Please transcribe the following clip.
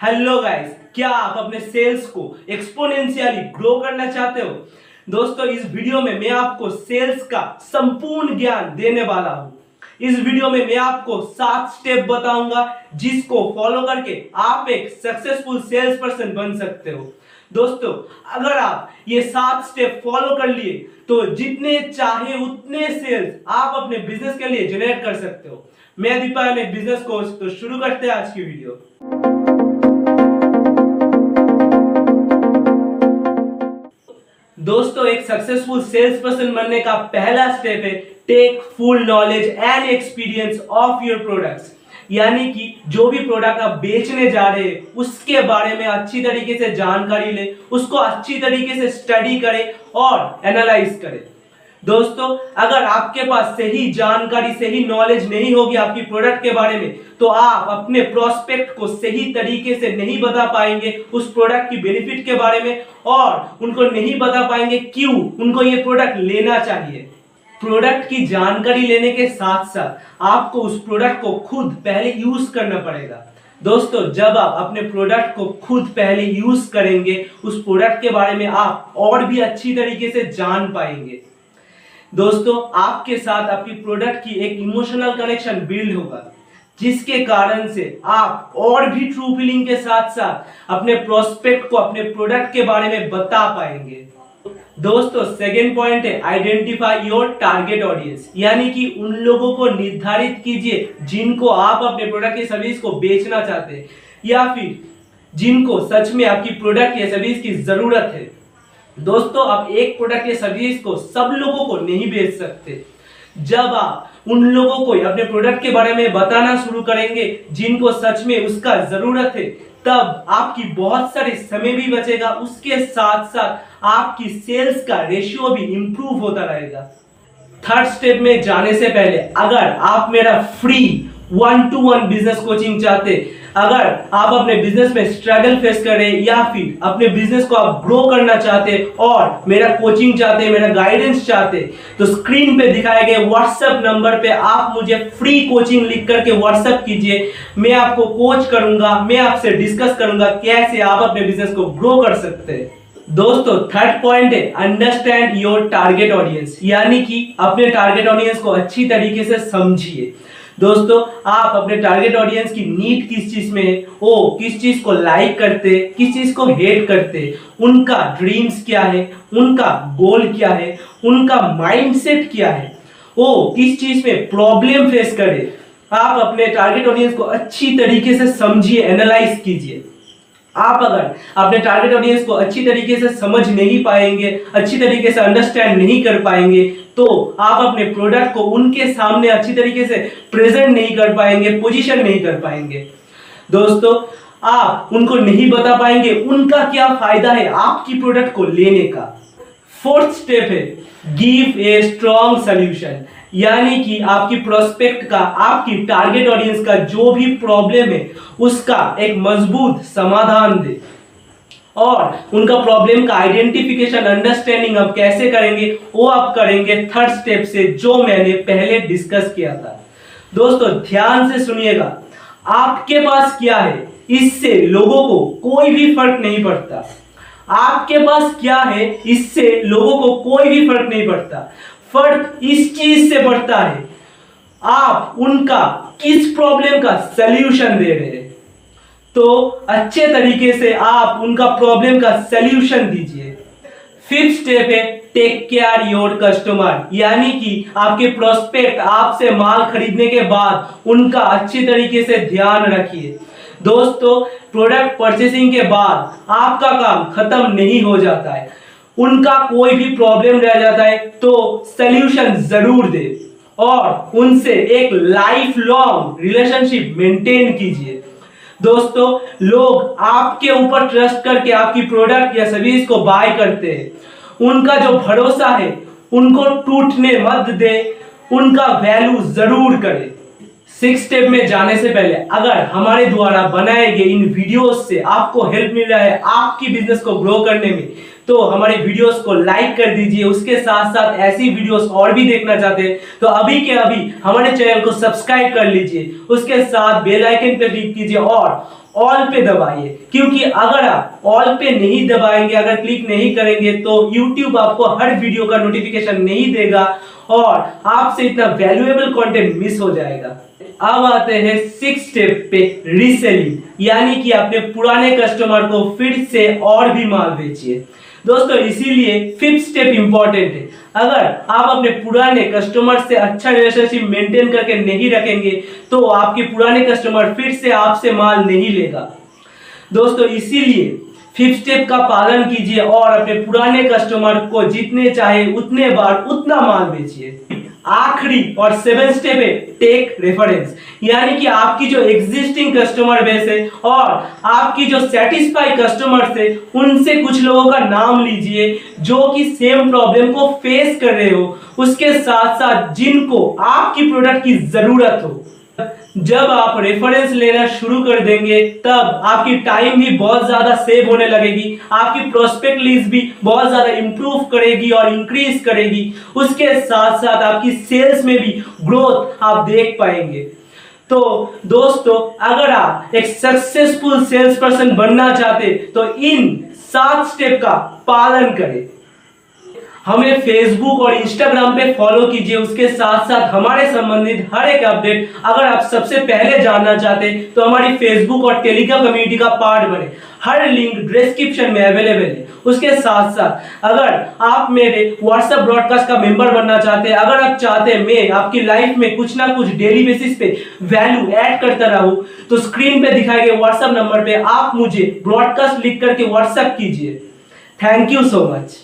Hello guys क्या आप अपने सेल्स को एक्सपोनेंशियली ग्रो करना चाहते हो? दोस्तों, इस वीडियो में मैं आपको सेल्स का संपूर्ण ज्ञान देने वाला हूँ। इस वीडियो में मैं आपको सात स्टेप बताऊँगा, जिसको फॉलो करके आप एक सक्सेसफुल सेल्स पर्सन बन सकते हो। दोस्तों, अगर आप ये सात स्टेप फॉलो कर लिए तो जितने चाहे उतने सेल्स आप अपने बिज़नेस के लिए जनरेट कर सकते हो। मैं दीपा बिज़नेस कोर्स तो शुरू करते हैं आज की वीडियो दोस्तों, एक सक्सेसफुल सेल्स पर्सन बनने का पहला स्टेप है take full knowledge and experience of your products यानी कि जो भी प्रोडक्ट आप बेचने जा रहे हैं, उसके बारे में अच्छी तरीके से जानकारी ले, उसको अच्छी तरीके से स्टडी करें और एनालाइज करें। दोस्तों, अगर आपके पास सही जानकारी, सही नॉलेज नहीं होगी आपकी प्रोडक्ट के बारे में तो आप अपने प्रोस्पेक्ट को सही तरीके से नहीं बता पाएँगे उस प्रोडक्ट की बेनिफिट के बारे में और उनको नहीं बता पाएँगे क्यों उनको ये प्रोडक्ट लेना चाहिए। प्रोडक्ट की जानकारी लेने के साथ साथ आपको उस प्रोडक्ट को खुद पहले यूज़ करना पड़ेगा। दोस्तों, जब आप अपने प्रोडक्ट को खुद पहले यूज़ करेंगे, उस प्रोडक्ट के बारे में आप और भी अच्छी तरीके से जान पाएँगे। दोस्तों, आपके साथ आपकी प्रोडक्ट की एक इमोशनल कनेक्शन बिल्ड होगा, जिसके कारण से आप और भी ट्रू फीलिंग के साथ साथ अपने प्रोस्पेक्ट को अपने प्रोडक्ट के बारे में बता पाएँगे। दोस्तों सेकेंड पॉइंट है आइडेंटिफाई योर टारगेट ऑडियंस यानी कि उन लोगों को निर्धारित कीजिए जिनको आप अपने प्रोडक्ट या सर्विस को बेचना चाहते हैं, या फिर जिनको सच में आपकी प्रोडक्ट या सर्विस की ज़रूरत है। दोस्तों, आप एक प्रोडक्ट या सर्विस को सब लोगों को नहीं बेच सकते। जब आप उन लोगों को अपने प्रोडक्ट के बारे में बताना शुरू करेंगे, जिनको सच में उसका ज़रूरत है, तब आपकी बहुत सारे समय भी बचेगा। उसके साथ साथ आपकी सेल्स का रेशियो भी इंप्रूव होता रहेगा। थर्ड स्टेप में जाने से पहले, अगर आप मेरा free one to one business coaching चाहते अगर आप अपने बिज़नेस में स्ट्रगल फेस कर रहे हैं या फिर अपने बिज़नेस को आप ग्रो करना चाहते हैं और मेरा कोचिंग चाहते हैं, मेरा गाइडेंस चाहते तो स्क्रीन पे दिखाए गए व्हाट्सएप नंबर पे आप मुझे फ्री कोचिंग लिख करके व्हाट्सएप कीजिए। मैं आपको कोच करूँगा, मैं आपसे डिस्कस करूँगा कैसे आप अपने बिज़नेस को ग्रो कर सकते हैं। दोस्तों थर्ड पॉइंट है अंडरस्टैंड योर टारगेट ऑडियंस यानी कि अपने टारगेट ऑडियंस को अच्छी तरीके से समझिए। दोस्तों, आप अपने टारगेट ऑडियंस की नीड किस चीज़ में है? वो किस चीज़ को लाइक करते, किस चीज़ को हेट करते? उनका ड्रीम्स क्या है? उनका गोल क्या है? उनका माइंडसेट क्या है? वो किस चीज़ में प्रॉब्लम फेस करे? आप अपने टारगेट ऑडियंस को अच्छी तरीके से समझिए एनालाइज कीजिए। आप अगर अपने टारगेट ऑडियंस को अच्छी तरीके से समझ नहीं पाएँगे, अच्छी तरीके से अंडरस्टैंड नहीं कर पाएँगे तो आप अपने प्रोडक्ट को उनके सामने अच्छी तरीके से प्रेजेंट नहीं कर पाएँगे पोजीशन नहीं कर पाएँगे। दोस्तों, आप उनको नहीं बता पाएँगे उनका क्या फ़ायदा है आपकी प्रोडक्ट को लेने का। फोर्थ स्टेप है गिव ए स्ट्रॉन्ग सोल्यूशन यानी कि आपकी प्रोस्पेक्ट का, आपकी टारगेट ऑडियंस का जो भी प्रॉब्लम है, उसका एक मज़बूत समाधान दे। और उनका प्रॉब्लम का आइडेंटिफिकेशन अंडरस्टैंडिंग अब कैसे करेंगे, वो आप करेंगे थर्ड स्टेप से, जो मैंने पहले डिस्कस किया था। दोस्तों, ध्यान से सुनिएगा, आपके पास क्या है, इससे लोगों को कोई भी फ़र्क नहीं पड़ता। आपके पास क्या है, इससे लोगों को कोई भी फ़र्क नहीं पड़ता। फ़र्क इस चीज़ से बढ़ता है। आप उनका किस प्रॉब्लम का सल्यूशन दे रहे हैं। तो अच्छे तरीके से आप उनका प्रॉब्लम का सल्यूशन दीजिए। फिफ्थ स्टेप है टेक केयर योर कस्टमर यानी कि आपके प्रोस्पेक्ट आपसे माल खरीदने के बाद उनका अच्छी तरीके से ध्यान रखिए। दोस्तों प्रोडक्ट परचेसिंग के बाद आपका काम खत्म नहीं हो जाता है। उनका कोई भी प्रॉब्लम रह जाता है तो सल्यूशन ज़रूर दे। और उनसे एक लाइफ लॉन्ग रिलेशनशिप मेंटेन कीजिए। दोस्तों, लोग आपके ऊपर ट्रस्ट करके आपकी प्रोडक्ट या सर्विस को बाय करते हैं। उनका जो भरोसा है, उनको टूटने मत दे, उनका वैल्यू ज़रूर करें। सिक्स स्टेप में जाने से पहले अगर हमारे द्वारा बनाए गए इन वीडियोस से आपको हेल्प मिल रहा है आपकी बिज़नेस को ग्रो करने में तो हमारे वीडियोस को लाइक कर दीजिए। उसके साथ साथ ऐसी वीडियोस और भी देखना चाहते हैं तो अभी के अभी हमारे चैनल को सब्सक्राइब कर लीजिए। उसके साथ बेल आइकन पर क्लिक कीजिए और ऑल पे दबाइए। क्योंकि अगर आप ऑल पे नहीं दबाएँगे, अगर क्लिक नहीं करेंगे तो YouTube आपको हर वीडियो का नोटिफिकेशन नहीं देगा और आपसे इतना वैल्यूएबल कंटेंट मिस हो जाएगा। अब आते हैं सिक्स स्टेप पे रीसेलिंग यानी कि अपने पुराने कस्टमर को फिर से और भी माल बेचिए। दोस्तों, इसीलिए फिफ्थ स्टेप इंपॉर्टेंट है। अगर आप अपने पुराने कस्टमर से अच्छा रिलेशनशिप मेंटेन करके नहीं रखेंगे तो आपके पुराने कस्टमर फिर से आपसे माल नहीं लेगा। दोस्तों, इसीलिए फिफ्थ स्टेप का पालन कीजिए और अपने पुराने कस्टमर को जितने चाहे उतने बार उतना माल बेचिए। आखिरी और सेवन स्टेप है टेक रेफरेंस यानी कि आपकी जो एग्जिस्टिंग कस्टमर बेस है और आपकी जो सेटिस्फाई कस्टमर है, उनसे कुछ लोगों का नाम लीजिए, जो कि सेम प्रॉब्लम को फेस कर रहे हो, उसके साथ साथ जिनको आपकी प्रोडक्ट की ज़रूरत हो। जब आप रेफरेंस लेना शुरू कर देंगे, तब आपकी टाइम भी बहुत ज़्यादा सेव होने लगेगी, आपकी प्रोस्पेक्ट लिस्ट भी बहुत ज़्यादा इंप्रूव करेगी और इंक्रीज करेगी। उसके साथ साथ आपकी सेल्स में भी ग्रोथ आप देख पाएँगे। तो दोस्तों, अगर आप एक सक्सेसफुल सेल्स पर्सन बनना चाहते तो इन सात स्टेप का पालन करें। हमें फेसबुक और इंस्टाग्राम पे फॉलो कीजिए। उसके साथ साथ हमारे संबंधित हर एक अपडेट अगर आप सबसे पहले जानना चाहते तो हमारी फेसबुक और टेलीग्राम कम्युनिटी का पार्ट बने। हर लिंक डिस्क्रिप्शन में अवेलेबल है। उसके साथ साथ अगर आप मेरे व्हाट्सएप ब्रॉडकास्ट का मेंबर बनना चाहते हैं, अगर आप चाहते हैं मैं आपकी लाइफ में कुछ ना कुछ डेली बेसिस पे वैल्यू ऐड करता रहूँ तो स्क्रीन पे दिखाए गए व्हाट्सएप नंबर पे आप मुझे ब्रॉडकास्ट लिख करके व्हाट्सएप कीजिए। Thank you so much